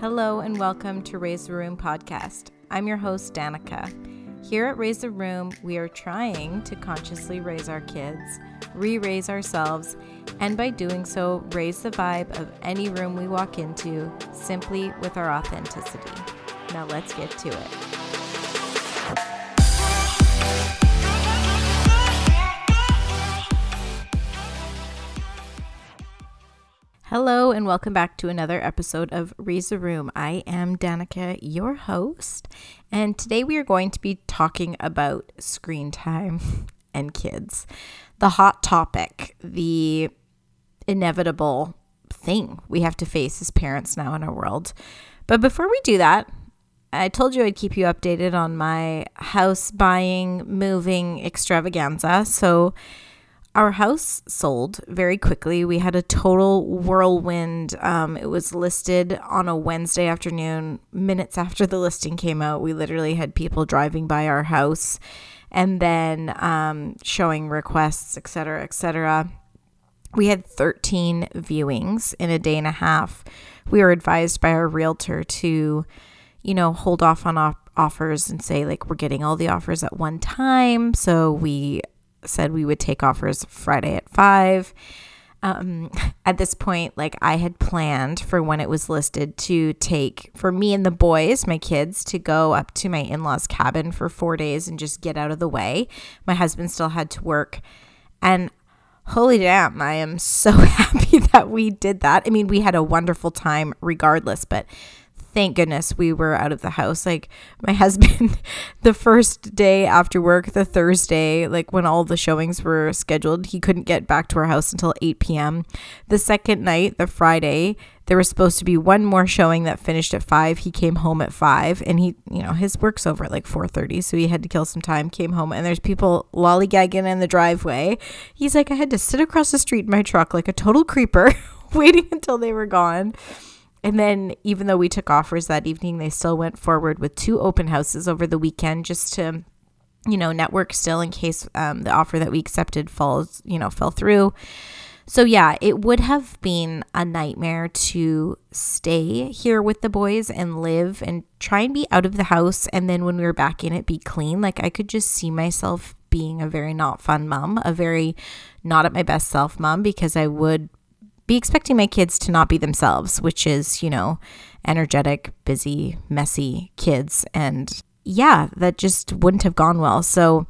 Hello and welcome to Raise the Room podcast. I'm your host, Danica. Here at Raise the Room, we are trying to consciously raise our kids, re raise ourselves, and by doing so, raise the vibe of any room we walk into simply with our authenticity. Now let's get to it. Hello, and welcome back to another episode of the Room. I am Danica, your host, and today we are going to be talking about screen time and kids. The hot topic, the inevitable thing we have to face as parents now in our world. But before we do that, I told you I'd keep you updated on my house buying, moving extravaganza. So, our house sold very quickly. We had a total whirlwind. Um, it was listed on a Wednesday afternoon. Minutes after the listing came out, we literally had people driving by our house and then um, showing requests, etc., etc. We had 13 viewings in a day and a half. We were advised by our realtor to, you know, hold off on op- offers and say, like, we're getting all the offers at one time. So we said we would take offers Friday at five. Um, at this point, like I had planned for when it was listed to take for me and the boys, my kids, to go up to my in law's cabin for four days and just get out of the way. My husband still had to work. And holy damn, I am so happy that we did that. I mean, we had a wonderful time regardless, but thank goodness we were out of the house. Like my husband, the first day after work, the Thursday, like when all the showings were scheduled, he couldn't get back to our house until 8 p.m. The second night, the Friday, there was supposed to be one more showing that finished at 5. He came home at 5 and he, you know, his work's over at like 4:30, so he had to kill some time, came home and there's people lollygagging in the driveway. He's like I had to sit across the street in my truck like a total creeper waiting until they were gone. And then, even though we took offers that evening, they still went forward with two open houses over the weekend just to, you know, network still in case um, the offer that we accepted falls, you know, fell through. So, yeah, it would have been a nightmare to stay here with the boys and live and try and be out of the house. And then when we were back in it, be clean. Like, I could just see myself being a very not fun mom, a very not at my best self mom, because I would be expecting my kids to not be themselves, which is, you know, energetic, busy, messy kids. And yeah, that just wouldn't have gone well. So,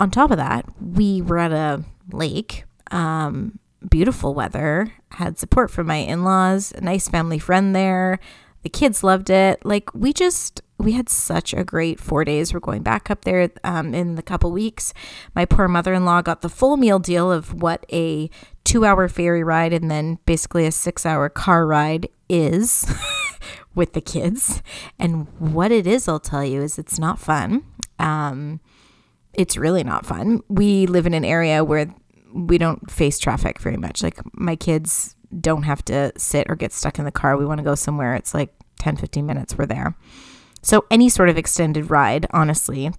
on top of that, we were at a lake, um, beautiful weather, had support from my in laws, a nice family friend there. The kids loved it. Like, we just, we had such a great four days. We're going back up there um, in the couple weeks. My poor mother in law got the full meal deal of what a two hour ferry ride and then basically a six hour car ride is with the kids. And what it is, I'll tell you, is it's not fun. Um, it's really not fun. We live in an area where we don't face traffic very much. Like my kids don't have to sit or get stuck in the car. We want to go somewhere. It's like 10, 15 minutes. We're there. So any sort of extended ride, honestly,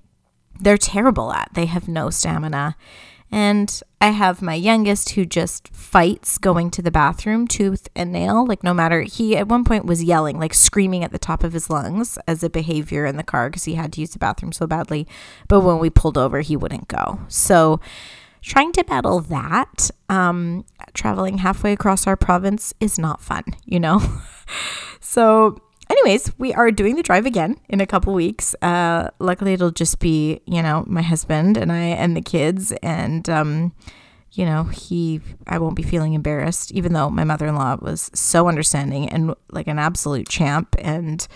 they're terrible at. They have no stamina. And I have my youngest who just fights going to the bathroom tooth and nail. Like, no matter, he at one point was yelling, like screaming at the top of his lungs as a behavior in the car because he had to use the bathroom so badly. But when we pulled over, he wouldn't go. So, trying to battle that, um, traveling halfway across our province is not fun, you know? so, anyways, we are doing the drive again in a couple weeks. Uh, luckily, it'll just be you know my husband and I and the kids, and um, you know he I won't be feeling embarrassed, even though my mother in law was so understanding and like an absolute champ, and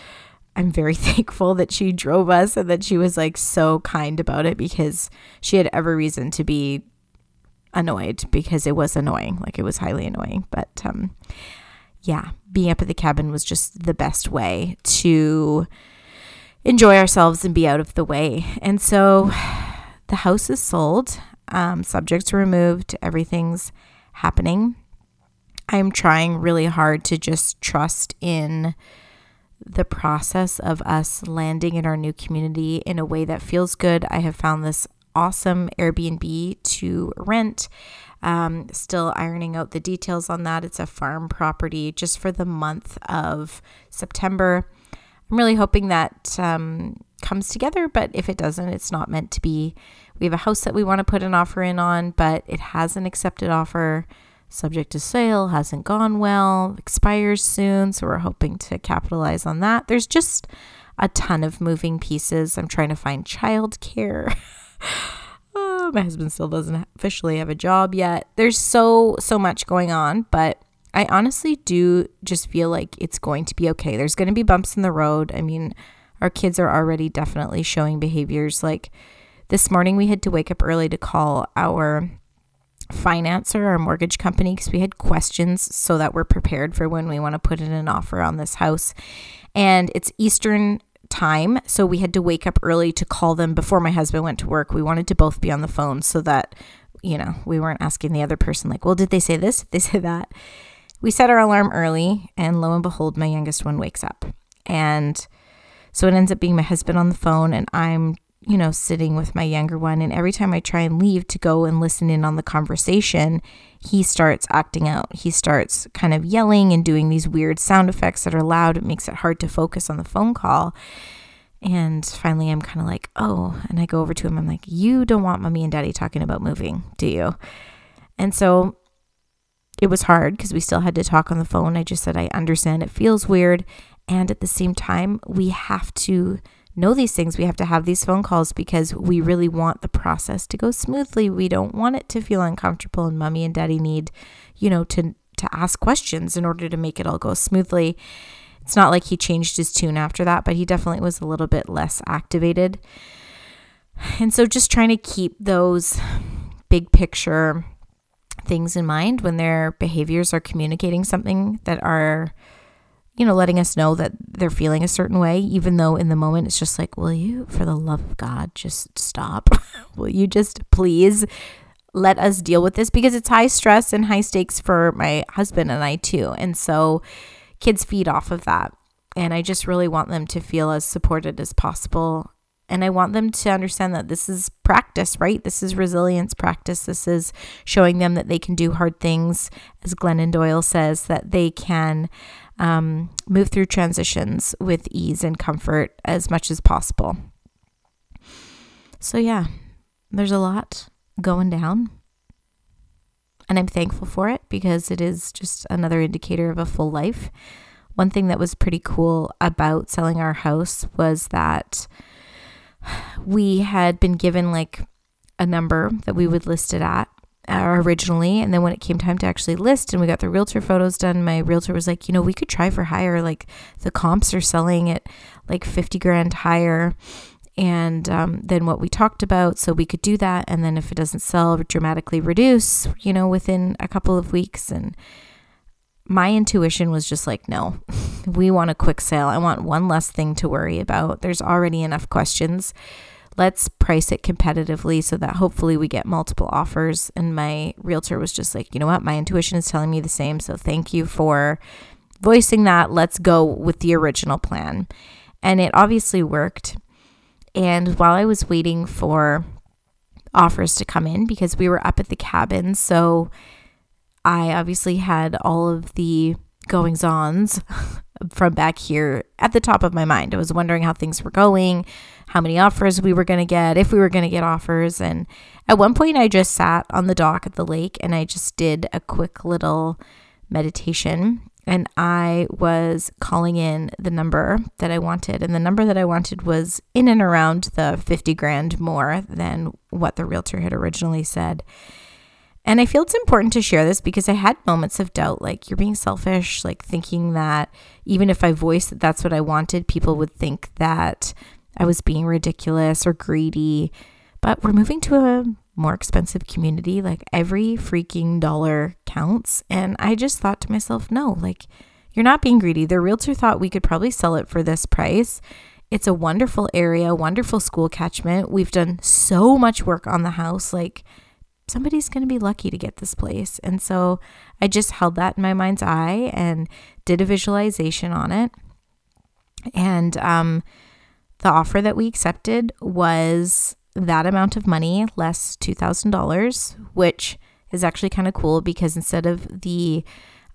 I'm very thankful that she drove us and that she was like so kind about it because she had every reason to be annoyed because it was annoying, like it was highly annoying, but um yeah, being up at the cabin was just the best way to enjoy ourselves and be out of the way. And so the house is sold, um, subjects are removed, everything's happening. I'm trying really hard to just trust in the process of us landing in our new community in a way that feels good. I have found this awesome Airbnb to rent. Um, still ironing out the details on that. It's a farm property just for the month of September. I'm really hoping that um, comes together, but if it doesn't, it's not meant to be. We have a house that we want to put an offer in on, but it has an accepted offer subject to sale, hasn't gone well, expires soon. So we're hoping to capitalize on that. There's just a ton of moving pieces. I'm trying to find childcare. oh, my husband still doesn't officially have a job yet. There's so, so much going on, but I honestly do just feel like it's going to be okay. There's going to be bumps in the road. I mean, our kids are already definitely showing behaviors like this morning we had to wake up early to call our financer or mortgage company because we had questions so that we're prepared for when we want to put in an offer on this house. And it's Eastern time, so we had to wake up early to call them before my husband went to work. We wanted to both be on the phone so that, you know, we weren't asking the other person, like, well, did they say this? Did they say that? We set our alarm early, and lo and behold, my youngest one wakes up. And so it ends up being my husband on the phone, and I'm you know, sitting with my younger one. And every time I try and leave to go and listen in on the conversation, he starts acting out. He starts kind of yelling and doing these weird sound effects that are loud. It makes it hard to focus on the phone call. And finally, I'm kind of like, oh, and I go over to him. I'm like, you don't want mommy and daddy talking about moving, do you? And so it was hard because we still had to talk on the phone. I just said, I understand it feels weird. And at the same time, we have to know these things. We have to have these phone calls because we really want the process to go smoothly. We don't want it to feel uncomfortable and mommy and daddy need, you know, to to ask questions in order to make it all go smoothly. It's not like he changed his tune after that, but he definitely was a little bit less activated. And so just trying to keep those big picture things in mind when their behaviors are communicating something that are you know, letting us know that they're feeling a certain way, even though in the moment it's just like, will you, for the love of God, just stop? will you just please let us deal with this? Because it's high stress and high stakes for my husband and I too. And so kids feed off of that. And I just really want them to feel as supported as possible. And I want them to understand that this is practice, right? This is resilience practice. This is showing them that they can do hard things. As Glennon Doyle says, that they can um, move through transitions with ease and comfort as much as possible. So, yeah, there's a lot going down. And I'm thankful for it because it is just another indicator of a full life. One thing that was pretty cool about selling our house was that we had been given like a number that we would list it at uh, originally and then when it came time to actually list and we got the realtor photos done my realtor was like you know we could try for higher like the comps are selling at like 50 grand higher and um, then what we talked about so we could do that and then if it doesn't sell dramatically reduce you know within a couple of weeks. And my intuition was just like no we want a quick sale. I want one less thing to worry about. There's already enough questions let's price it competitively so that hopefully we get multiple offers. And my realtor was just like, you know what? My intuition is telling me the same. So thank you for voicing that. Let's go with the original plan. And it obviously worked. And while I was waiting for offers to come in, because we were up at the cabin, so I obviously had all of the goings ons from back here at the top of my mind. I was wondering how things were going, how many offers we were going to get, if we were going to get offers. And at one point, I just sat on the dock at the lake and I just did a quick little meditation. And I was calling in the number that I wanted. And the number that I wanted was in and around the 50 grand more than what the realtor had originally said. And I feel it's important to share this because I had moments of doubt like, you're being selfish, like thinking that even if I voiced that that's what I wanted, people would think that I was being ridiculous or greedy. But we're moving to a more expensive community. Like, every freaking dollar counts. And I just thought to myself, no, like, you're not being greedy. The realtor thought we could probably sell it for this price. It's a wonderful area, wonderful school catchment. We've done so much work on the house. Like, somebody's going to be lucky to get this place. And so I just held that in my mind's eye and did a visualization on it. And um, the offer that we accepted was that amount of money less $2,000, which is actually kind of cool because instead of the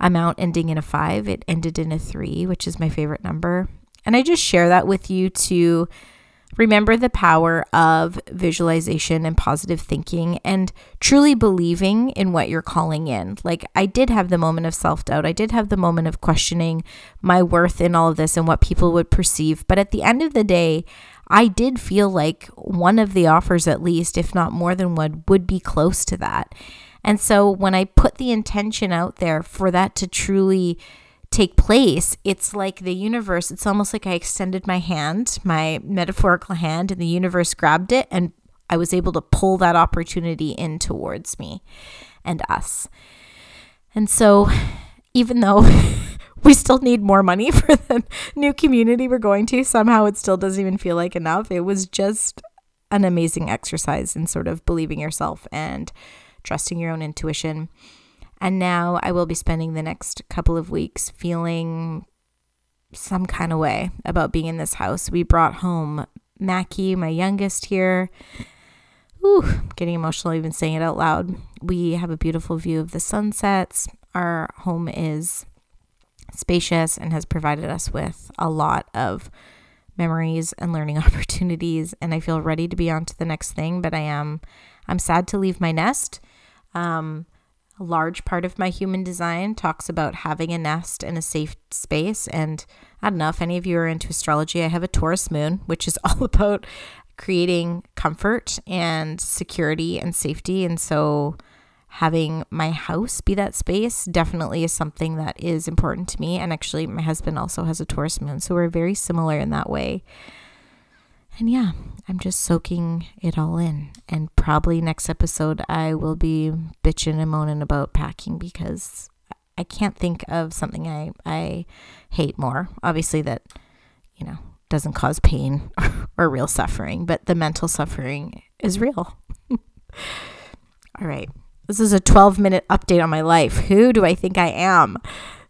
amount ending in a five, it ended in a three, which is my favorite number. And I just share that with you to remember the power of visualization and positive thinking and truly believing in what you're calling in. Like, I did have the moment of self doubt. I did have the moment of questioning my worth in all of this and what people would perceive. But at the end of the day, I did feel like one of the offers, at least, if not more than one, would be close to that. And so when I put the intention out there for that to truly take place, it's like the universe, it's almost like I extended my hand, my metaphorical hand, and the universe grabbed it and I was able to pull that opportunity in towards me and us. And so, even though we still need more money for the new community we're going to, somehow it still doesn't even feel like enough. It was just an amazing exercise in sort of believing yourself and trusting your own intuition. And now I will be spending the next couple of weeks feeling some kind of way about being in this house. We brought home Mackie, my youngest here. Ooh, getting emotional even saying it out loud. We have a beautiful view of the sunsets. Our home is spacious and has provided us with a lot of memories and learning opportunities and I feel ready to be on to the next thing, but I am I'm sad to leave my nest. Um, a large part of my human design talks about having a nest in a safe space. And I don't know if any of you are into astrology, I have a Taurus moon, which is all about creating comfort and security and safety. And so having my house be that space definitely is something that is important to me. And actually, my husband also has a Taurus moon. So we're very similar in that way. And yeah, I'm just soaking it all in. And probably next episode, I will be bitching and moaning about packing because I can't think of something I, I hate more. Obviously, that, you know, doesn't cause pain or real suffering, but the mental suffering is real. all right. This is a 12 minute update on my life. Who do I think I am?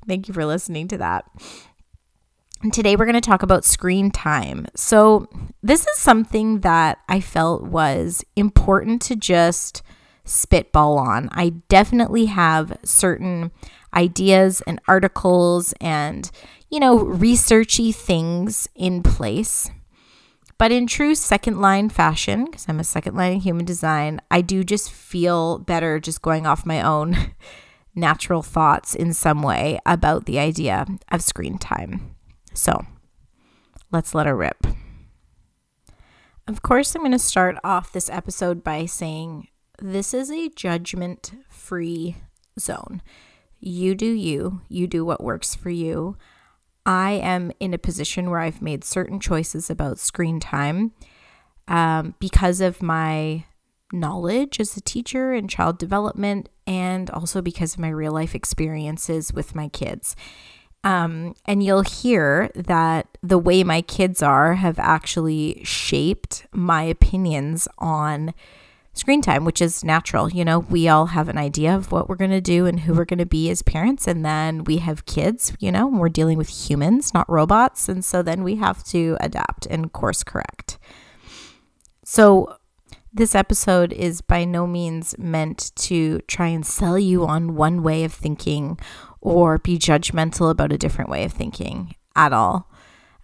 Thank you for listening to that. Today we're going to talk about screen time. So, this is something that I felt was important to just spitball on. I definitely have certain ideas and articles and, you know, researchy things in place. But in true second line fashion, because I'm a second line in human design, I do just feel better just going off my own natural thoughts in some way about the idea of screen time. So let's let her rip. Of course, I'm going to start off this episode by saying this is a judgment free zone. You do you, you do what works for you. I am in a position where I've made certain choices about screen time um, because of my knowledge as a teacher in child development and also because of my real life experiences with my kids. Um, and you'll hear that the way my kids are have actually shaped my opinions on screen time, which is natural. You know, we all have an idea of what we're going to do and who we're going to be as parents. And then we have kids, you know, we're dealing with humans, not robots. And so then we have to adapt and course correct. So, this episode is by no means meant to try and sell you on one way of thinking or be judgmental about a different way of thinking at all.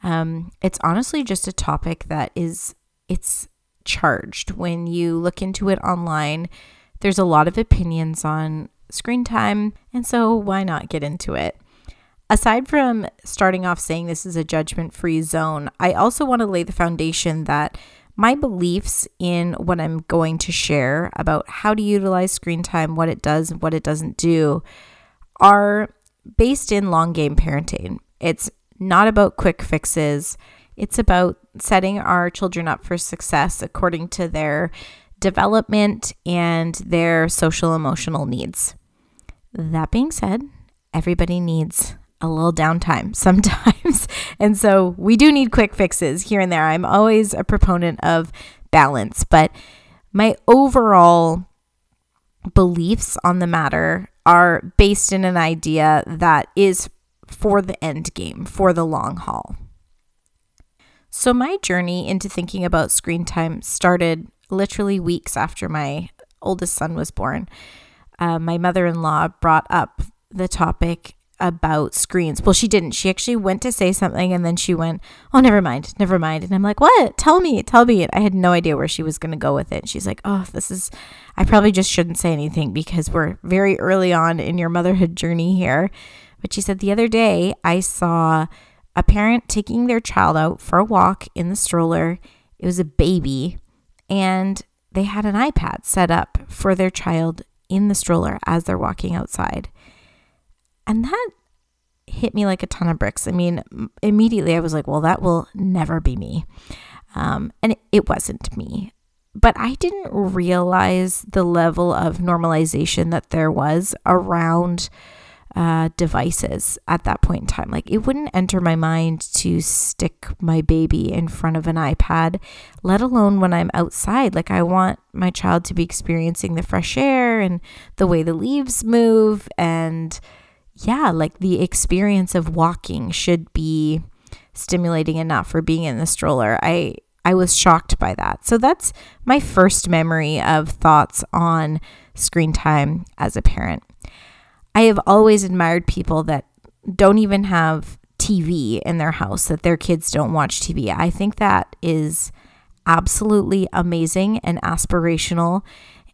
Um, it's honestly just a topic that is it's charged when you look into it online. There's a lot of opinions on screen time, and so why not get into it? Aside from starting off saying this is a judgment free zone, I also want to lay the foundation that my beliefs in what I'm going to share about how to utilize screen time, what it does, and what it doesn't do are based in long game parenting. It's not about quick fixes, it's about setting our children up for success according to their development and their social emotional needs. That being said, everybody needs a little downtime sometimes. and so we do need quick fixes here and there. I'm always a proponent of balance, but my overall beliefs on the matter are based in an idea that is for the end game, for the long haul. So, my journey into thinking about screen time started literally weeks after my oldest son was born, uh, my mother in law brought up the topic about screens. Well, she didn't. She actually went to say something and then she went, Oh, never mind, never mind. And I'm like, What? Tell me, tell me. I had no idea where she was going to go with it. she's like, Oh, this is, I probably just shouldn't say anything because we're very early on in your motherhood journey here. But she said, The other day I saw a parent taking their child out for a walk in the stroller. It was a baby and they had an iPad set up for their child in the stroller as they're walking outside. And that hit me like a ton of bricks. I mean, immediately I was like, well, that will never be me. Um, and it wasn't me. But I didn't realize the level of normalization that there was around uh, devices at that point in time. Like it wouldn't enter my mind to stick my baby in front of an iPad, let alone when I'm outside. Like I want my child to be experiencing the fresh air and the way the leaves move. And yeah, like the experience of walking should be stimulating enough for being in the stroller. I I was shocked by that. So that's my first memory of thoughts on screen time as a parent. I have always admired people that don't even have TV in their house, that their kids don't watch TV. I think that is absolutely amazing and aspirational.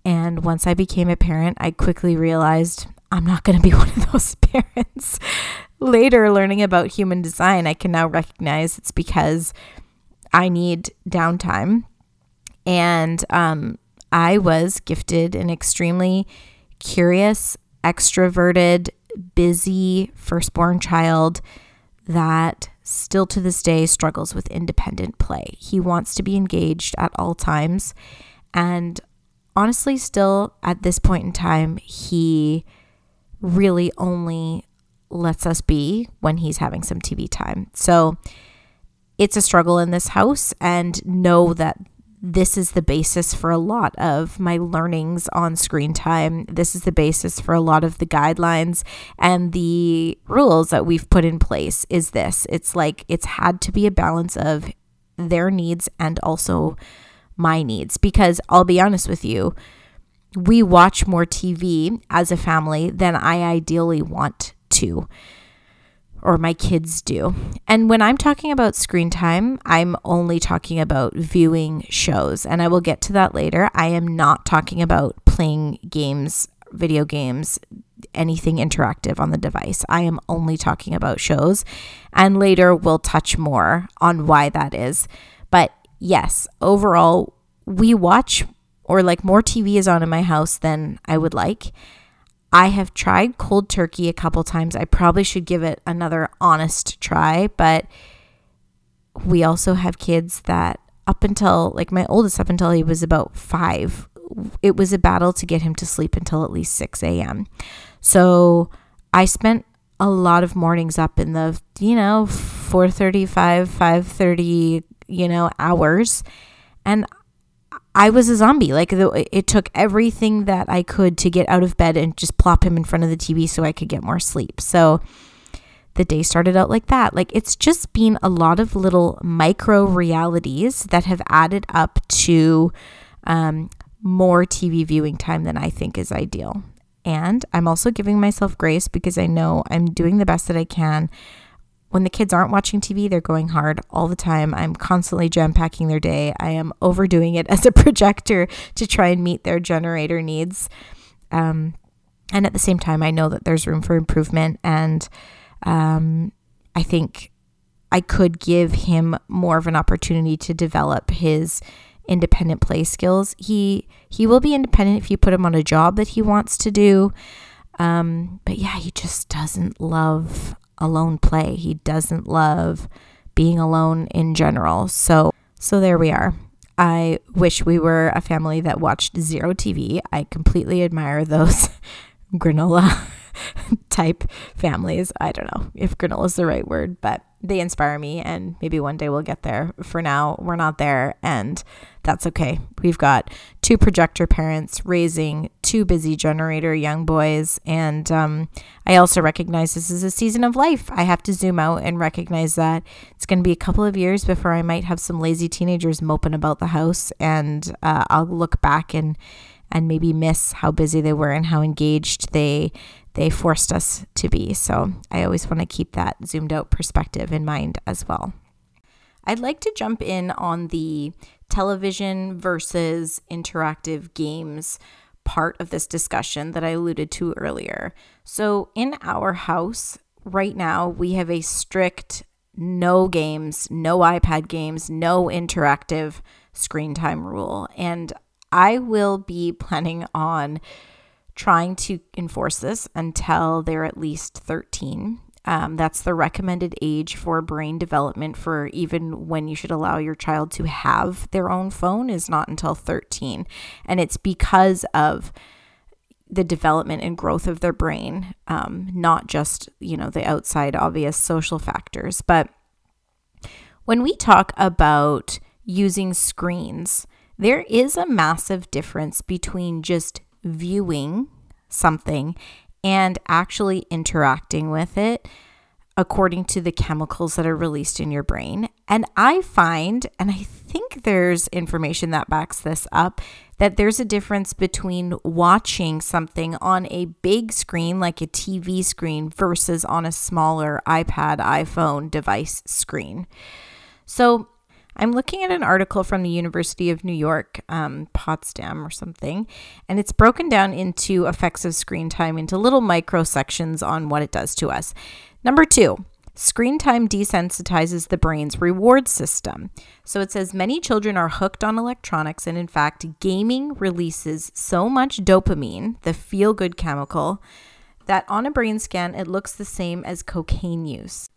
And once I became a parent, I quickly realized I'm not going to be one of those parents. Later, learning about human design, I can now recognize it's because I need downtime. And um, I was gifted an extremely curious extroverted, busy firstborn child that still to this day struggles with independent play. He wants to be engaged at all times. And honestly, still at this point in time, he really only lets us be when he's having some TV time. So it's a struggle in this house, and know that this is the basis for a lot of my learnings on screen time. This is the basis for a lot of the guidelines and the rules that we've put in place is this. It's like it's had to be a balance of their needs and also my needs because I'll be honest with you, we watch more TV as a family than I ideally want to or my kids do. And when I'm talking about screen time, I'm only talking about viewing shows, and I will get to that later. I am not talking about playing games, video games, anything interactive on the device. I am only talking about shows, and later we'll touch more on why that is. But yes, overall, we watch or like more TV is on in my house than I would like. I have tried cold turkey a couple times. I probably should give it another honest try, but we also have kids that up until like my oldest, up until he was about five, it was a battle to get him to sleep until at least 6 a.m. So I spent a lot of mornings up in the, you know, 4:35, 5:30, you know, hours. And I was a zombie. Like it took everything that I could to get out of bed and just plop him in front of the TV so I could get more sleep. So the day started out like that. Like it's just been a lot of little micro realities that have added up to um, more TV viewing time than I think is ideal. And I'm also giving myself grace because I know I'm doing the best that I can when the kids aren't watching TV, they're going hard all the time. I'm constantly jam packing their day. I am overdoing it as a projector to try and meet their generator needs. Um, and at the same time, I know that there's room for improvement. And um, I think I could give him more of an opportunity to develop his independent play skills. He he will be independent if you put him on a job that he wants to do. Um, but yeah, he just doesn't love alone play. He doesn't love being alone in general. So so there we are. I wish we were a family that watched zero TV. I completely admire those granola type families. I don't know if granola is the right word, but they inspire me and maybe one day we'll get there. For now, we're not there and that's okay. We've got two projector parents raising two busy generator young boys and um, I also recognize this is a season of life. I have to zoom out and recognize that it's going to be a couple of years before I might have some lazy teenagers moping about the house and uh, I'll look back and and maybe miss how busy they were and how engaged they they forced us to be. So I always want to keep that zoomed out perspective in mind as well. I'd like to jump in on the television versus interactive games part of this discussion that I alluded to earlier. So, in our house right now, we have a strict no games, no iPad games, no interactive screen time rule. And I will be planning on trying to enforce this until they're at least 13. Um, that's the recommended age for brain development for even when you should allow your child to have their own phone is not until 13. And it's because of the development and growth of their brain, um, not just, you know, the outside obvious social factors. But when we talk about using screens, there is a massive difference between just viewing something and actually interacting with it according to the chemicals that are released in your brain. And I find, and I think there's information that backs this up, that there's a difference between watching something on a big screen like a TV screen versus on a smaller iPad, iPhone device screen. So, I'm looking at an article from the University of New York, um, Potsdam or something, and it's broken down into effects of screen time into little micro sections on what it does to us. Number two, Screen time desensitizes the brain's reward system. So it says many children are hooked on electronics, and in fact, gaming releases so much dopamine, the feel good chemical, that on a brain scan, it looks the same as cocaine use.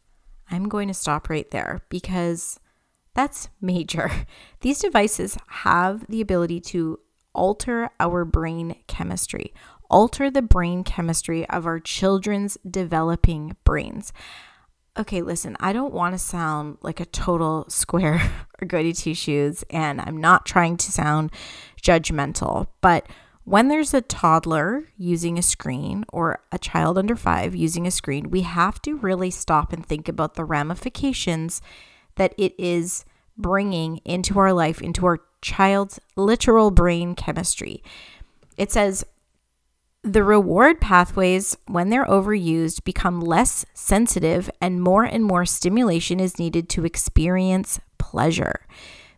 I'm going to stop right there because that's major. These devices have the ability to alter our brain chemistry, alter the brain chemistry of our children's developing brains. Okay, listen, I don't want to sound like a total square or goody two shoes, and I'm not trying to sound judgmental, but when there's a toddler using a screen or a child under five using a screen, we have to really stop and think about the ramifications that it is bringing into our life, into our child's literal brain chemistry. It says, the reward pathways, when they're overused, become less sensitive, and more and more stimulation is needed to experience pleasure.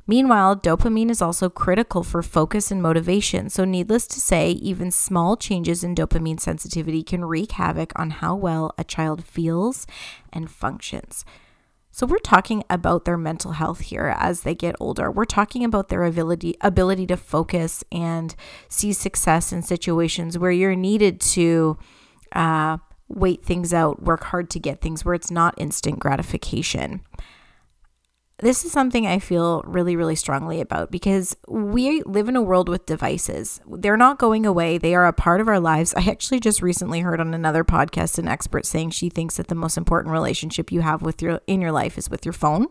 Meanwhile, dopamine is also critical for focus and motivation. So, needless to say, even small changes in dopamine sensitivity can wreak havoc on how well a child feels and functions. So we're talking about their mental health here as they get older. We're talking about their ability ability to focus and see success in situations where you're needed to uh, wait things out, work hard to get things where it's not instant gratification this is something I feel really, really strongly about because we live in a world with devices. They're not going away, they are a part of our lives. I actually just recently heard on another podcast an expert saying she thinks that the most important relationship you have with your in your life is with your phone.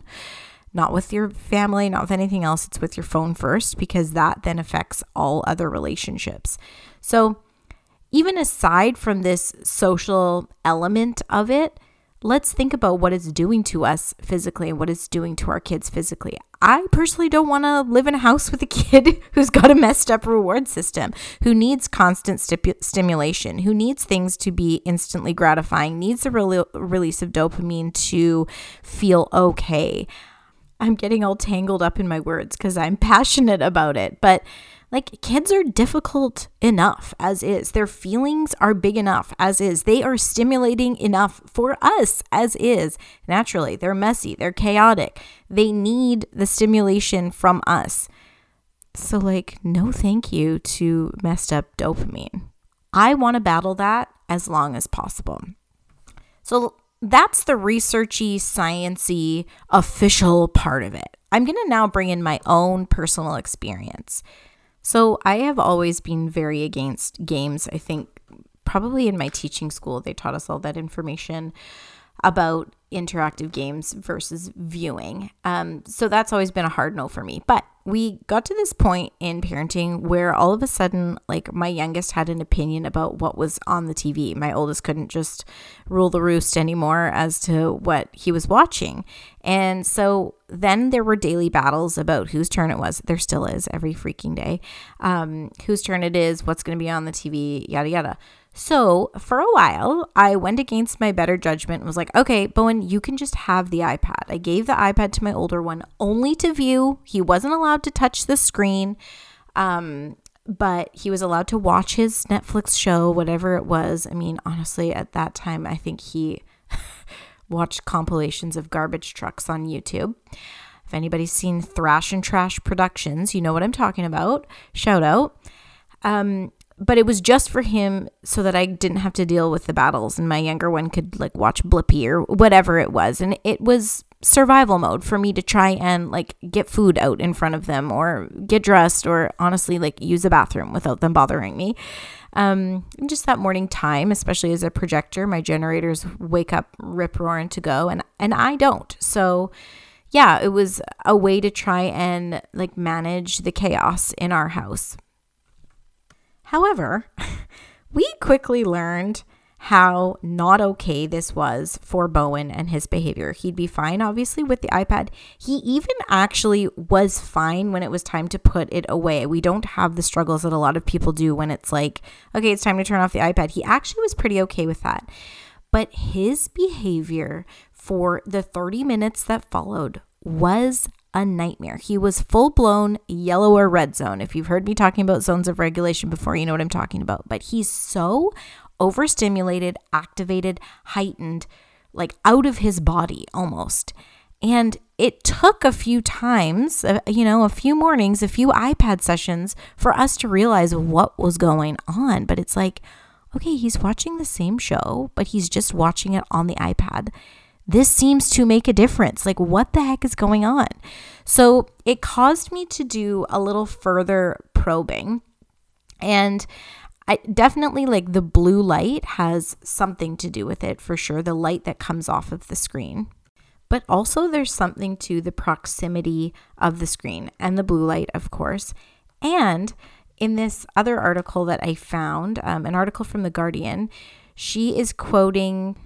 Not with your family, not with anything else. It's with your phone first because that then affects all other relationships. So, even aside from this social element of it, let's think about what it's doing to us physically and what it's doing to our kids physically. I personally don't want to live in a house with a kid who's got a messed up reward system, who needs constant stipu- stimulation, who needs things to be instantly gratifying, needs the re- release of dopamine to feel okay. I'm getting all tangled up in my words because I'm passionate about it, but like, kids are difficult enough as is. Their feelings are big enough as is. They are stimulating enough for us as is. Naturally, they're messy, they're chaotic. They need the stimulation from us. So, like, no thank you to messed up dopamine. I want to battle that as long as possible. So, that's the researchy, sciency, official part of it. I'm going to now bring in my own personal experience. So I have always been very against games. I think probably in my teaching school, they taught us all that information about interactive games versus viewing. Um, so that's always been a hard no for me. But we got to this point in parenting where all of a sudden, like my youngest had an opinion about what was on the TV. My oldest couldn't just rule the roost anymore as to what he was watching. And so then there were daily battles about whose turn it was. There still is every freaking day. Um, whose turn it is, what's going to be on the TV, yada, yada. So for a while, I went against my better judgment and was like, okay, Bowen, you can just have the iPad. I gave the iPad to my older one only to view. He wasn't allowed to touch the screen. Um, but he was allowed to watch his Netflix show, whatever it was. I mean, honestly, at that time, I think he watched compilations of garbage trucks on YouTube. If anybody's seen Thrash and Trash Productions, you know what I'm talking about. Shout out. Um, but it was just for him so that I didn't have to deal with the battles and my younger one could like watch Blippi or whatever it was. And it was survival mode for me to try and like get food out in front of them or get dressed or honestly like use a bathroom without them bothering me. Um, just that morning time, especially as a projector, my generators wake up rip roaring to go and and I don't. So yeah, it was a way to try and like manage the chaos in our house. However, we quickly learned how not okay this was for Bowen and his behavior. He'd be fine, obviously, with the iPad. He even actually was fine when it was time to put it away. We don't have the struggles that a lot of people do when it's like, okay, it's time to turn off the iPad. He actually was pretty okay with that. But his behavior for the 30 minutes that followed was a nightmare. He was full blown yellow or red zone. If you've heard me talking about zones of regulation before, you know what I'm talking about. But he's so overstimulated, activated, heightened, like out of his body almost. And it took a few times, uh, you know, a few mornings, a few iPad sessions for us to realize what was going on. But it's like, okay, he's watching the same show, but he's just watching it on the iPad this seems to make a difference. Like, what the heck is going on? So it caused me to do a little further probing. And I definitely like the blue light has something to do with it for sure, the light that comes off of the screen. But also, there's something to the proximity of the screen and the blue light, of course. And in this other article that I found, um, an article from The Guardian, she is quoting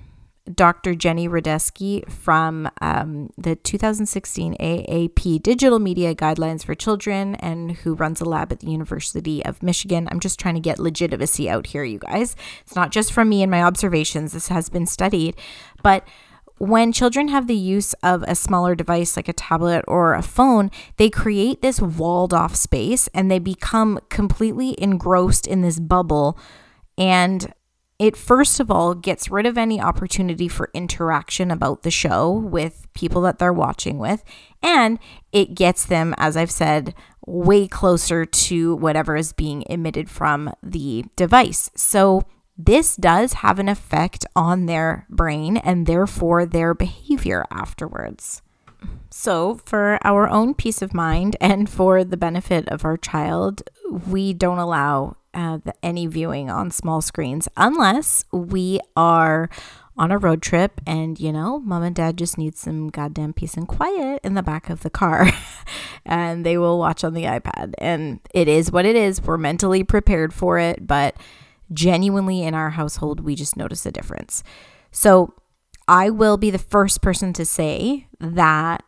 Dr. Jenny Radesky from um, the 2016 AAP Digital Media Guidelines for Children and who runs a lab at the University of Michigan. I'm just trying to get legitimacy out here, you guys. It's not just from me and my observations, this has been studied. But when children have the use of a smaller device like a tablet or a phone, they create this walled off space and they become completely engrossed in this bubble. And it first of all gets rid of any opportunity for interaction about the show with people that they're watching with. And it gets them, as I've said, way closer to whatever is being emitted from the device. So, this does have an effect on their brain and therefore their behavior afterwards. So, for our own peace of mind and for the benefit of our child, we don't allow uh, any viewing on small screens unless we are on a road trip and you know mom and dad just need some goddamn peace and quiet in the back of the car and they will watch on the ipad. And it is what it is. We're mentally prepared for it but genuinely in our household we just notice a difference. So i will be the first person to say that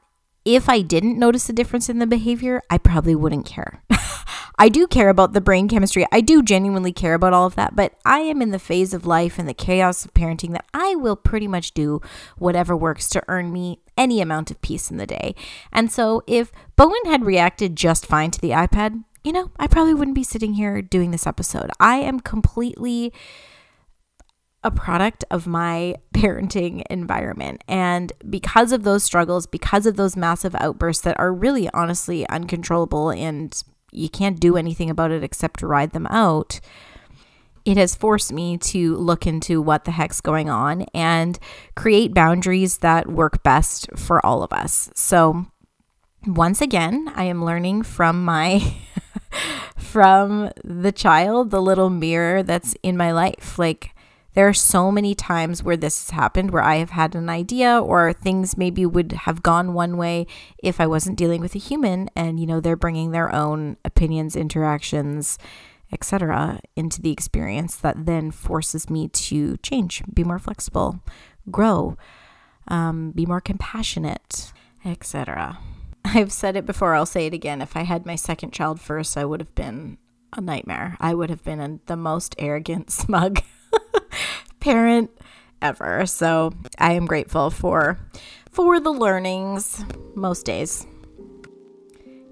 if I didn't notice a difference in the behavior, I probably wouldn't care. I do care about the brain chemistry. I do genuinely care about all of that, but I am in the phase of life and the chaos of parenting that I will pretty much do whatever works to earn me any amount of peace in the day. And so if Bowen had reacted just fine to the iPad, you know, I probably wouldn't be sitting here doing this episode. I am completely a product of my parenting environment. And because of those struggles, because of those massive outbursts that are really honestly uncontrollable and you can't do anything about it except ride them out, it has forced me to look into what the heck's going on and create boundaries that work best for all of us. So, once again, I am learning from my from the child, the little mirror that's in my life. Like There are so many times where this has happened where I have had an idea or things maybe would have gone one way if I wasn't dealing with a human and you know they're bringing their own opinions, interactions, etc. into the experience that then forces me to change, be more flexible, grow, um, be more compassionate, etc. I've said it before, I'll say it again. If I had my second child first, I would have been a nightmare. I would have been a, the most arrogant, smug parent ever. So I am grateful for for the learnings most days.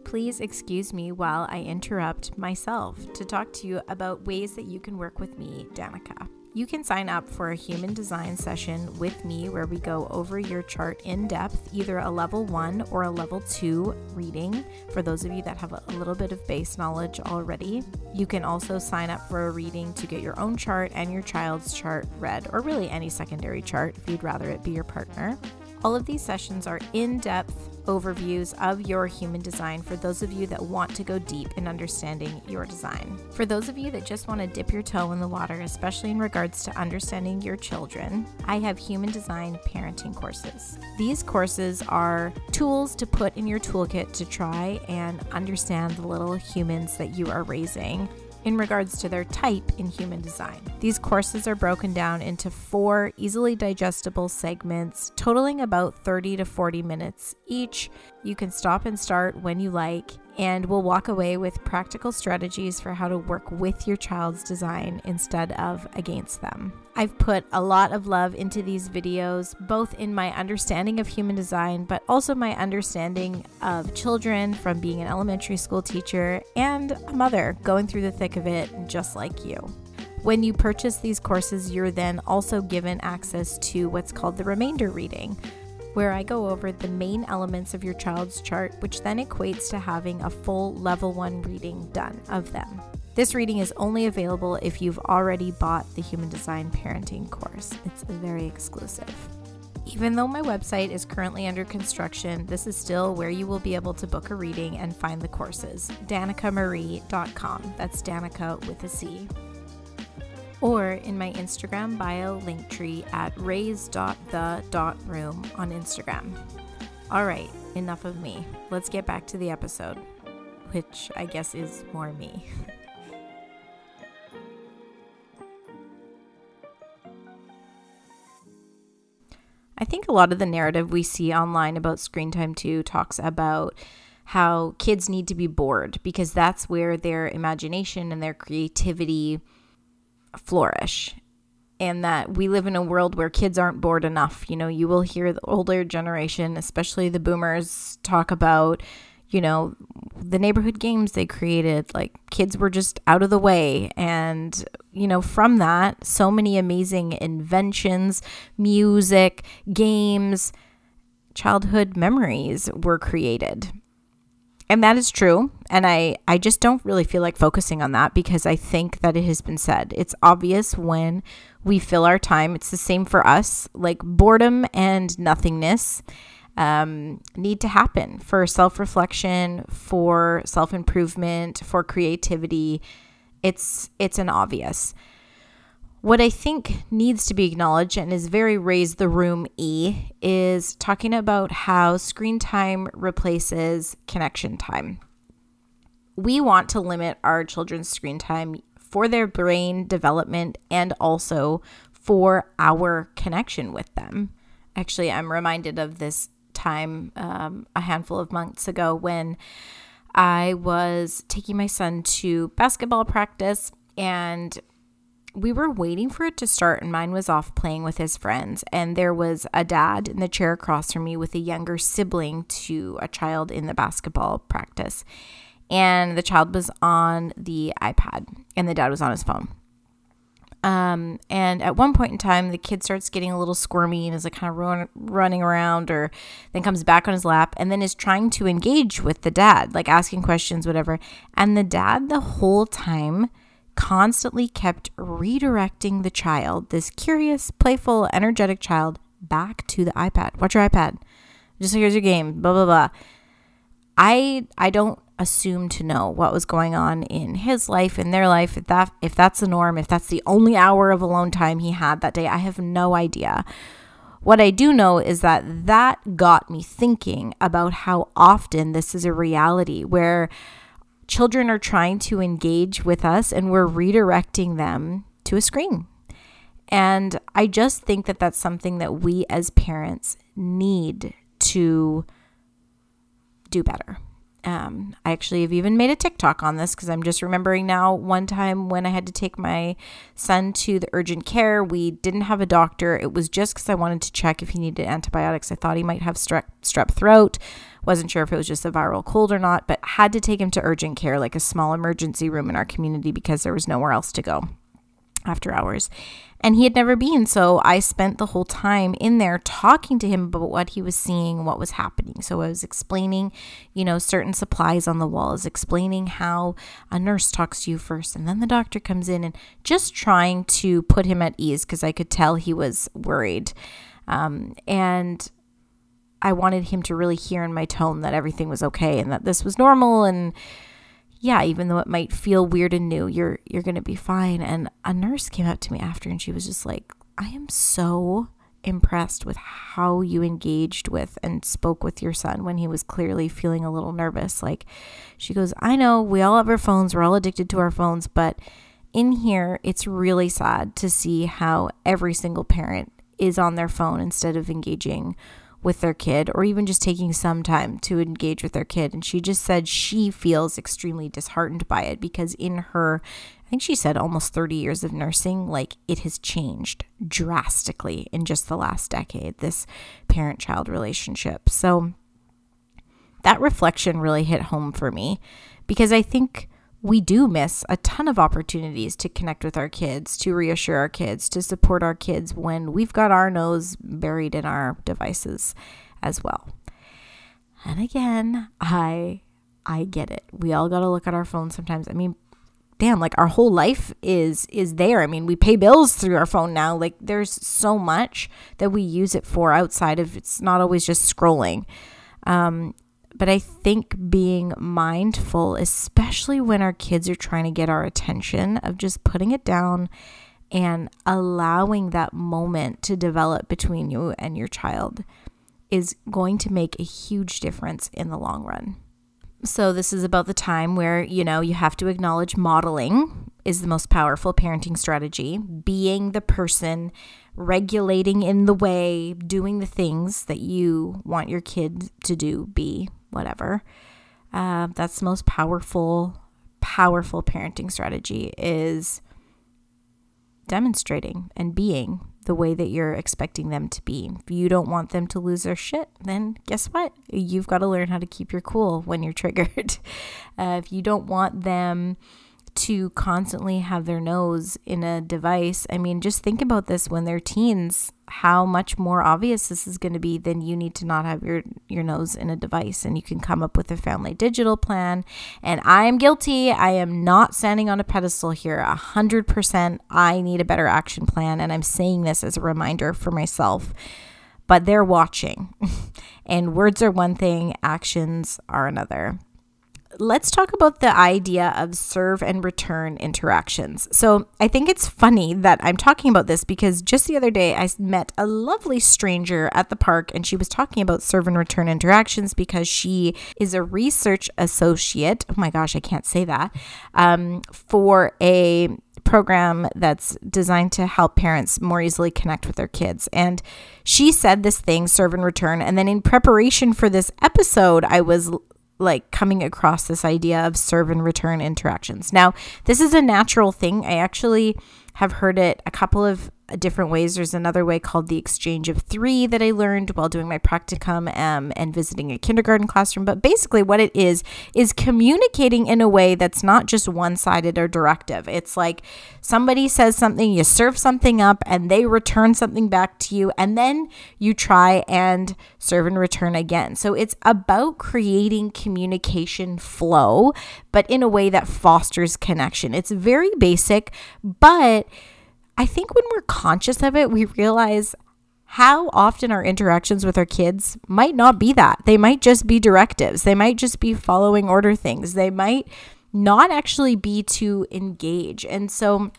Please excuse me while I interrupt myself to talk to you about ways that you can work with me, Danica. You can sign up for a human design session with me where we go over your chart in depth, either a level one or a level two reading for those of you that have a little bit of base knowledge already. You can also sign up for a reading to get your own chart and your child's chart read, or really any secondary chart if you'd rather it be your partner. All of these sessions are in depth overviews of your human design for those of you that want to go deep in understanding your design. For those of you that just want to dip your toe in the water, especially in regards to understanding your children, I have human design parenting courses. These courses are tools to put in your toolkit to try and understand the little humans that you are raising in regards to their type in human design. These courses are broken down into four easily digestible segments, totaling about 30 to 40 minutes each. You can stop and start when you like, and we'll walk away with practical strategies for how to work with your child's design instead of against them. I've put a lot of love into these videos, both in my understanding of human design, but also my understanding of children from being an elementary school teacher and a mother going through the thick of it, just like you. When you purchase these courses, you're then also given access to what's called the remainder reading, where I go over the main elements of your child's chart, which then equates to having a full level one reading done of them. This reading is only available if you've already bought the Human Design Parenting course. It's very exclusive. Even though my website is currently under construction, this is still where you will be able to book a reading and find the courses. DanicaMarie.com. That's Danica with a C. Or in my Instagram bio link tree at raise.the.room on Instagram. All right, enough of me. Let's get back to the episode, which I guess is more me. I think a lot of the narrative we see online about screen time too talks about how kids need to be bored because that's where their imagination and their creativity flourish. And that we live in a world where kids aren't bored enough. You know, you will hear the older generation, especially the boomers, talk about you know, the neighborhood games they created, like kids were just out of the way. And, you know, from that, so many amazing inventions, music, games, childhood memories were created. And that is true. And I, I just don't really feel like focusing on that because I think that it has been said. It's obvious when we fill our time. It's the same for us, like boredom and nothingness um, need to happen for self reflection, for self improvement, for creativity. It's it's an obvious. What I think needs to be acknowledged and is very raise the room E is talking about how screen time replaces connection time. We want to limit our children's screen time for their brain development and also for our connection with them. Actually, I'm reminded of this time um, a handful of months ago when I was taking my son to basketball practice and we were waiting for it to start and mine was off playing with his friends. And there was a dad in the chair across from me with a younger sibling to a child in the basketball practice. And the child was on the iPad and the dad was on his phone. Um, and at one point in time, the kid starts getting a little squirmy and is like kind of run, running around, or then comes back on his lap and then is trying to engage with the dad, like asking questions, whatever. And the dad, the whole time, constantly kept redirecting the child, this curious, playful, energetic child, back to the iPad. Watch your iPad. Just here's your game. Blah blah blah. I I don't assume to know what was going on in his life, in their life, if that if that's the norm, if that's the only hour of alone time he had that day. I have no idea. What I do know is that that got me thinking about how often this is a reality where children are trying to engage with us and we're redirecting them to a screen. And I just think that that's something that we as parents need to do better. Um, I actually have even made a TikTok on this because I'm just remembering now one time when I had to take my son to the urgent care. We didn't have a doctor. It was just because I wanted to check if he needed antibiotics. I thought he might have strep, strep throat. Wasn't sure if it was just a viral cold or not, but had to take him to urgent care, like a small emergency room in our community because there was nowhere else to go after hours and he had never been. So I spent the whole time in there talking to him about what he was seeing, what was happening. So I was explaining, you know, certain supplies on the walls, explaining how a nurse talks to you first, and then the doctor comes in, and just trying to put him at ease because I could tell he was worried. Um, and I wanted him to really hear in my tone that everything was okay and that this was normal and yeah, even though it might feel weird and new, you're you're going to be fine. And a nurse came up to me after and she was just like, "I am so impressed with how you engaged with and spoke with your son when he was clearly feeling a little nervous." Like she goes, "I know we all have our phones, we're all addicted to our phones, but in here it's really sad to see how every single parent is on their phone instead of engaging with their kid or even just taking some time to engage with their kid. And she just said she feels extremely disheartened by it because in her, I think she said almost 30 years of nursing, like it has changed drastically in just the last decade, this parent child relationship. So that reflection really hit home for me because I think we do miss a ton of opportunities to connect with our kids, to reassure our kids, to support our kids when we've got our nose buried in our devices as well. And again, I I get it. We all got to look at our phones sometimes. I mean, damn, like our whole life is is there. I mean, we pay bills through our phone now. Like there's so much that we use it for outside of it's not always just scrolling. Um, but I think being mindful, especially when our kids are trying to get our attention, of just putting it down and allowing that moment to develop between you and your child is going to make a huge difference in the long run. So, this is about the time where, you know, you have to acknowledge modeling is the most powerful parenting strategy, being the person regulating in the way, doing the things that you want your kid to do, be whatever. Uh, that's the most powerful, powerful parenting strategy is demonstrating and being the way that you're expecting them to be. If you don't want them to lose their shit, then guess what? You've got to learn how to keep your cool when you're triggered. Uh, if you don't want them to constantly have their nose in a device. I mean, just think about this when they're teens, how much more obvious this is going to be than you need to not have your your nose in a device and you can come up with a family digital plan. And I am guilty. I am not standing on a pedestal here. A hundred percent I need a better action plan. And I'm saying this as a reminder for myself. But they're watching. and words are one thing, actions are another let's talk about the idea of serve and return interactions. So, I think it's funny that I'm talking about this because just the other day I met a lovely stranger at the park and she was talking about serve and return interactions because she is a research associate. Oh my gosh, I can't say that. Um, for a program that's designed to help parents more easily connect with their kids. And she said this thing, serve and return. And then in preparation for this episode, I was like coming across this idea of serve and return interactions. Now, this is a natural thing. I actually have heard it a couple of different ways. There's another way called the exchange of three that I learned while doing my practicum um, and visiting a kindergarten classroom. But basically, what it is, is communicating in a way that's not just one sided or directive. It's like somebody says something, you serve something up, and they return something back to you, and then you try and serve and return again. So it's about creating communication flow, but in a way that fosters connection. It's very basic, but I think when we're conscious of it, we realize how often our interactions with our kids might not be that. They might just be directives. They might just be following order things. They might not actually be to engage. And so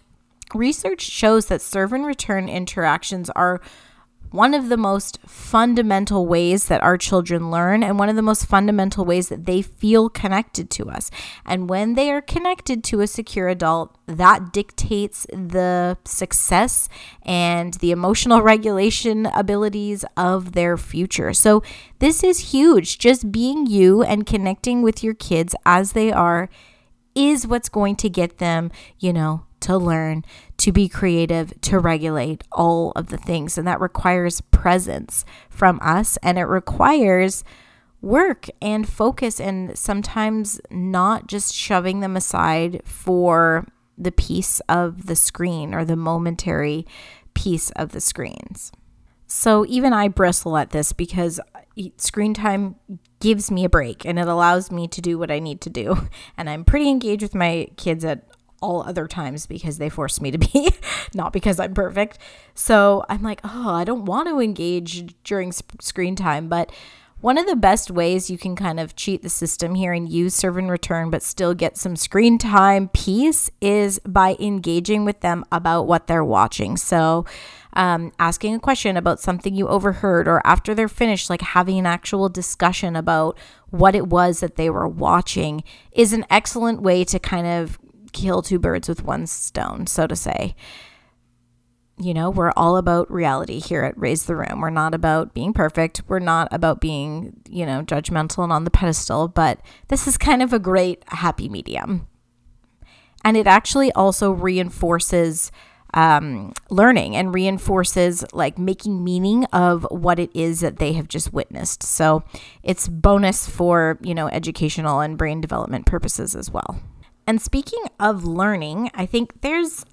research shows that serve and return interactions are one of the most fundamental ways that our children learn and one of the most fundamental ways that they feel connected to us. And when they are connected to a secure adult, that dictates the success and the emotional regulation abilities of their future. So, this is huge. Just being you and connecting with your kids as they are is what's going to get them, you know, to learn, to be creative, to regulate all of the things. And that requires presence from us and it requires work and focus and sometimes not just shoving them aside for the peace of the screen or the momentary peace of the screens. So even I bristle at this because screen time gives me a break and it allows me to do what I need to do. And I'm pretty engaged with my kids at all other times because they force me to be, not because I'm perfect. So I'm like, oh, I don't want to engage during sp- screen time. But one of the best ways you can kind of cheat the system here and use serve and return, but still get some screen time peace is by engaging with them about what they're watching. So, um, asking a question about something you overheard, or after they're finished, like having an actual discussion about what it was that they were watching, is an excellent way to kind of kill two birds with one stone, so to say. You know, we're all about reality here at Raise the Room. We're not about being perfect. We're not about being, you know, judgmental and on the pedestal, but this is kind of a great happy medium. And it actually also reinforces um, learning and reinforces like making meaning of what it is that they have just witnessed. So it's bonus for, you know, educational and brain development purposes as well. And speaking of learning, I think there's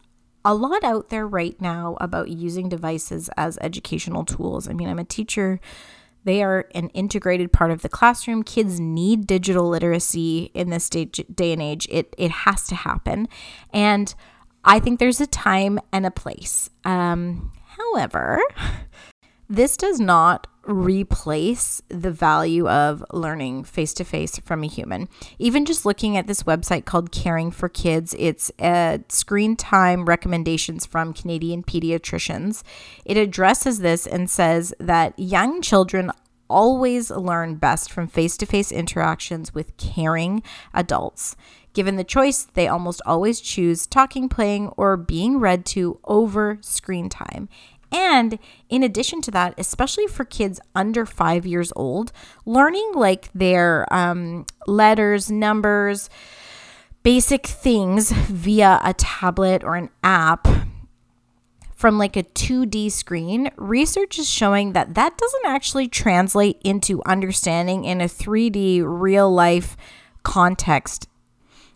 a lot out there right now about using devices as educational tools. I mean, I'm a teacher. They are an integrated part of the classroom. Kids need digital literacy in this day, day and age. It, it has to happen. And I think there's a time and a place. Um, however, this does not replace the value of learning face to face from a human. Even just looking at this website called Caring for Kids, it's uh, screen time recommendations from Canadian pediatricians. It addresses this and says that young children always learn best from face to face interactions with caring adults. Given the choice, they almost always choose talking, playing, or being read to over screen time. And in addition to that, especially for kids under five years old, learning like their um, letters, numbers, basic things via a tablet or an app from like a 2D screen, research is showing that that doesn't actually translate into understanding in a 3D real life context.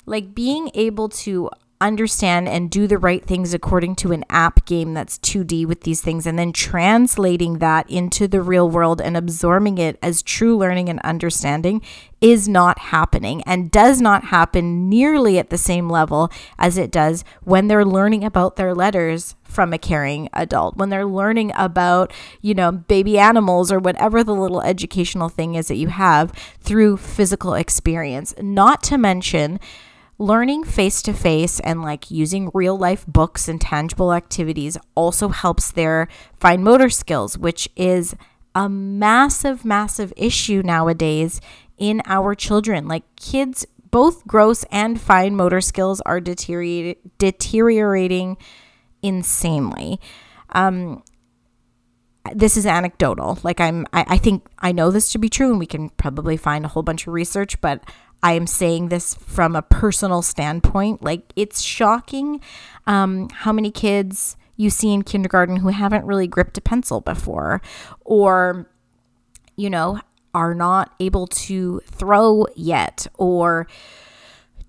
Like being able to understand and do the right things according to an app game that's 2D with these things, and then translating that into the real world and absorbing it as true learning and understanding is not happening and does not happen nearly at the same level as it does when they're learning about their letters from a caring adult, when they're learning about, you know, baby animals or whatever the little educational thing is that you have through physical experience. Not to mention, Learning face to face and like using real life books and tangible activities also helps their fine motor skills, which is a massive, massive issue nowadays in our children. Like kids, both gross and fine motor skills are deteriorating insanely. Um, this is anecdotal. Like I'm, I, I think I know this to be true, and we can probably find a whole bunch of research, but I am saying this from a personal standpoint. Like, it's shocking um, how many kids you see in kindergarten who haven't really gripped a pencil before, or, you know, are not able to throw yet, or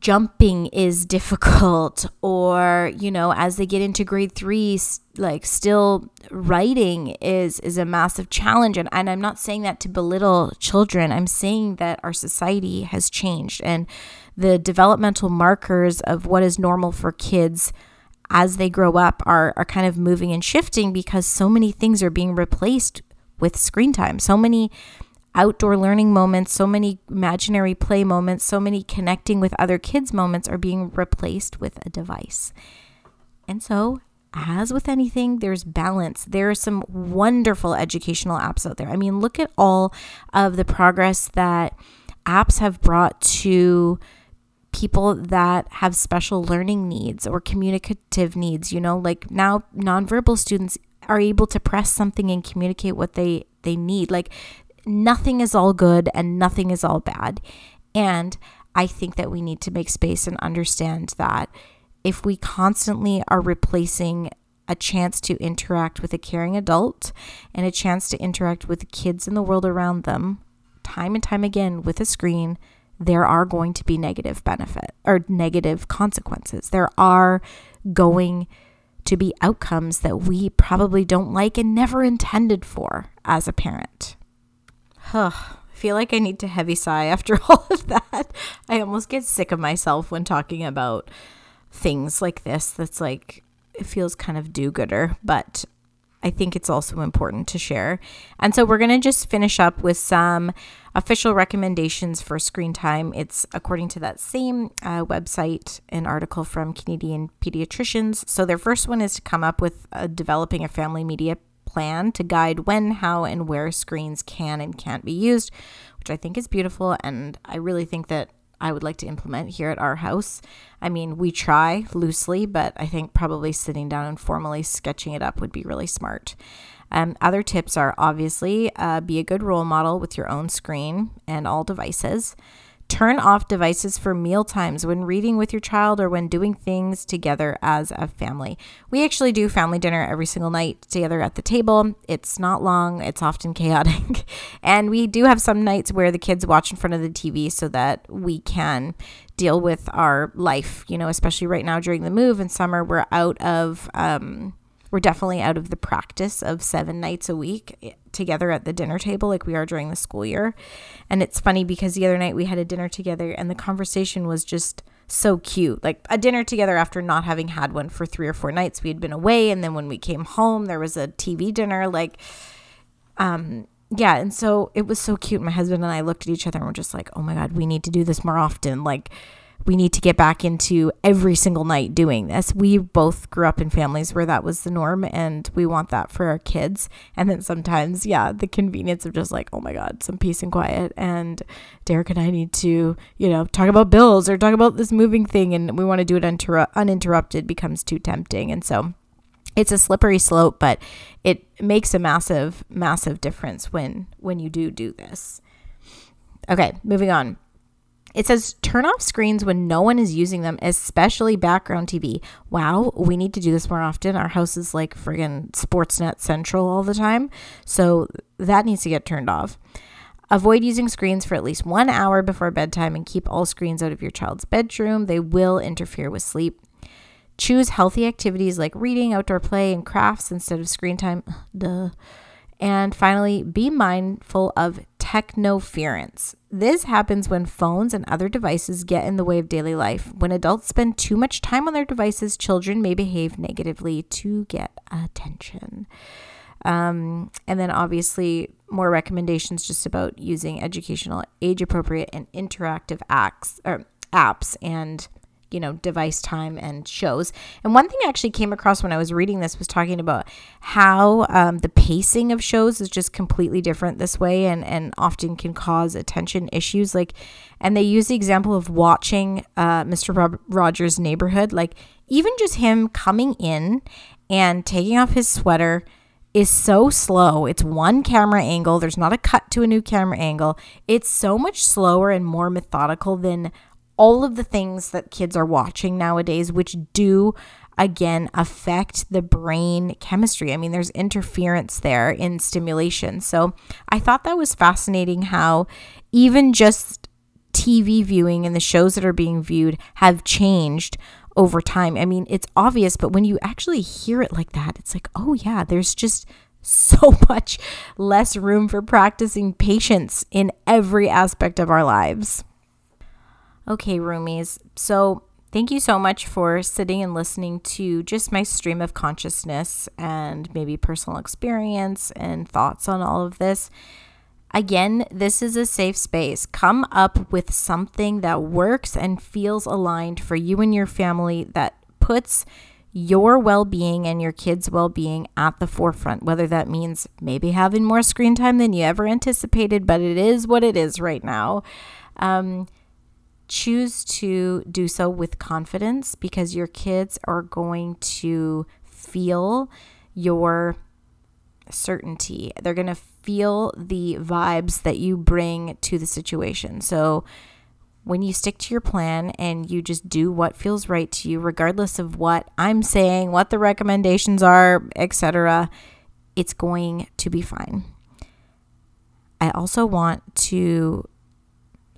jumping is difficult or you know as they get into grade 3 like still writing is is a massive challenge and, and I'm not saying that to belittle children I'm saying that our society has changed and the developmental markers of what is normal for kids as they grow up are, are kind of moving and shifting because so many things are being replaced with screen time. So many outdoor learning moments, so many imaginary play moments, so many connecting with other kids moments are being replaced with a device. And so, as with anything, there's balance. There are some wonderful educational apps out there. I mean, look at all of the progress that apps have brought to people that have special learning needs or communicative needs, you know, like now nonverbal students are able to press something and communicate what they they need. Like nothing is all good and nothing is all bad. And I think that we need to make space and understand that if we constantly are replacing a chance to interact with a caring adult and a chance to interact with the kids in the world around them, time and time again with a screen, there are going to be negative benefit or negative consequences. There are going to be outcomes that we probably don't like and never intended for as a parent. Huh. I feel like I need to heavy sigh after all of that. I almost get sick of myself when talking about things like this. That's like, it feels kind of do gooder, but I think it's also important to share. And so we're going to just finish up with some official recommendations for screen time. It's according to that same uh, website, an article from Canadian pediatricians. So their first one is to come up with uh, developing a family media plan to guide when, how, and where screens can and can't be used, which I think is beautiful. And I really think that I would like to implement here at our house. I mean, we try loosely, but I think probably sitting down and formally sketching it up would be really smart. Um, other tips are obviously uh, be a good role model with your own screen and all devices. Turn off devices for meal times when reading with your child or when doing things together as a family. We actually do family dinner every single night together at the table. It's not long, it's often chaotic. and we do have some nights where the kids watch in front of the TV so that we can deal with our life, you know, especially right now during the move in summer, we're out of um, we're definitely out of the practice of seven nights a week eh, together at the dinner table like we are during the school year. And it's funny because the other night we had a dinner together and the conversation was just so cute. Like a dinner together after not having had one for three or four nights. We had been away and then when we came home there was a TV dinner like um yeah, and so it was so cute. My husband and I looked at each other and we're just like, "Oh my god, we need to do this more often." Like we need to get back into every single night doing this. We both grew up in families where that was the norm and we want that for our kids. And then sometimes, yeah, the convenience of just like, oh my God, some peace and quiet. And Derek and I need to, you know, talk about bills or talk about this moving thing and we want to do it uninterrupted becomes too tempting. And so it's a slippery slope, but it makes a massive, massive difference when when you do do this. Okay, moving on. It says turn off screens when no one is using them, especially background TV. Wow, we need to do this more often. Our house is like friggin' Sportsnet Central all the time. So that needs to get turned off. Avoid using screens for at least one hour before bedtime and keep all screens out of your child's bedroom. They will interfere with sleep. Choose healthy activities like reading, outdoor play, and crafts instead of screen time. Duh. And finally, be mindful of technoference. This happens when phones and other devices get in the way of daily life. When adults spend too much time on their devices, children may behave negatively to get attention. Um, and then obviously more recommendations just about using educational, age appropriate, and interactive acts or apps and you know, device time and shows. And one thing I actually came across when I was reading this was talking about how um, the pacing of shows is just completely different this way and, and often can cause attention issues. Like, and they use the example of watching uh, Mr. Rob- Rogers' neighborhood. Like, even just him coming in and taking off his sweater is so slow. It's one camera angle. There's not a cut to a new camera angle. It's so much slower and more methodical than all of the things that kids are watching nowadays, which do again affect the brain chemistry. I mean, there's interference there in stimulation. So I thought that was fascinating how even just TV viewing and the shows that are being viewed have changed over time. I mean, it's obvious, but when you actually hear it like that, it's like, oh, yeah, there's just so much less room for practicing patience in every aspect of our lives. Okay, roomies. So Thank you so much for sitting and listening to just my stream of consciousness and maybe personal experience and thoughts on all of this. Again, this is a safe space. Come up with something that works and feels aligned for you and your family that puts your well being and your kids' well being at the forefront, whether that means maybe having more screen time than you ever anticipated, but it is what it is right now. Um, choose to do so with confidence because your kids are going to feel your certainty. They're going to feel the vibes that you bring to the situation. So, when you stick to your plan and you just do what feels right to you regardless of what I'm saying, what the recommendations are, etc., it's going to be fine. I also want to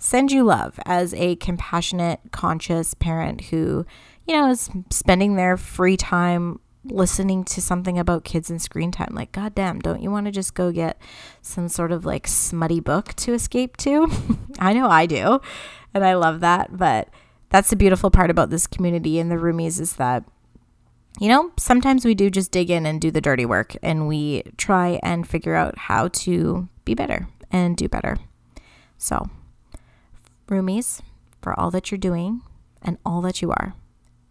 send you love as a compassionate, conscious parent who, you know, is spending their free time listening to something about kids and screen time. Like, goddamn, don't you want to just go get some sort of like smutty book to escape to? I know I do. And I love that. But that's the beautiful part about this community and the roomies is that, you know, sometimes we do just dig in and do the dirty work and we try and figure out how to be better and do better. So, Roomies, for all that you're doing and all that you are,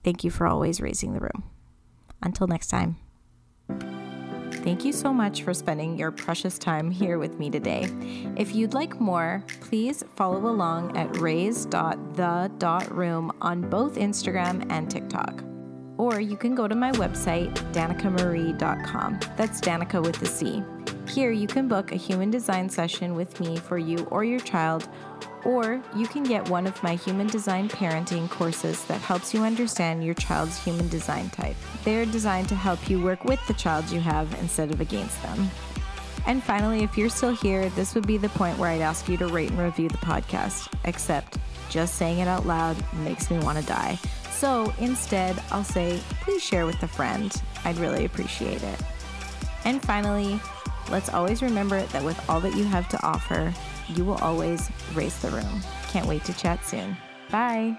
thank you for always raising the room. Until next time. Thank you so much for spending your precious time here with me today. If you'd like more, please follow along at raise.the.room on both Instagram and TikTok. Or you can go to my website, danicamarie.com. That's Danica with a C. Here you can book a human design session with me for you or your child or you can get one of my human design parenting courses that helps you understand your child's human design type. They're designed to help you work with the child you have instead of against them. And finally, if you're still here, this would be the point where I'd ask you to rate and review the podcast, except just saying it out loud makes me want to die. So instead, I'll say, please share with a friend. I'd really appreciate it. And finally, let's always remember that with all that you have to offer, you will always raise the room. Can't wait to chat soon. Bye.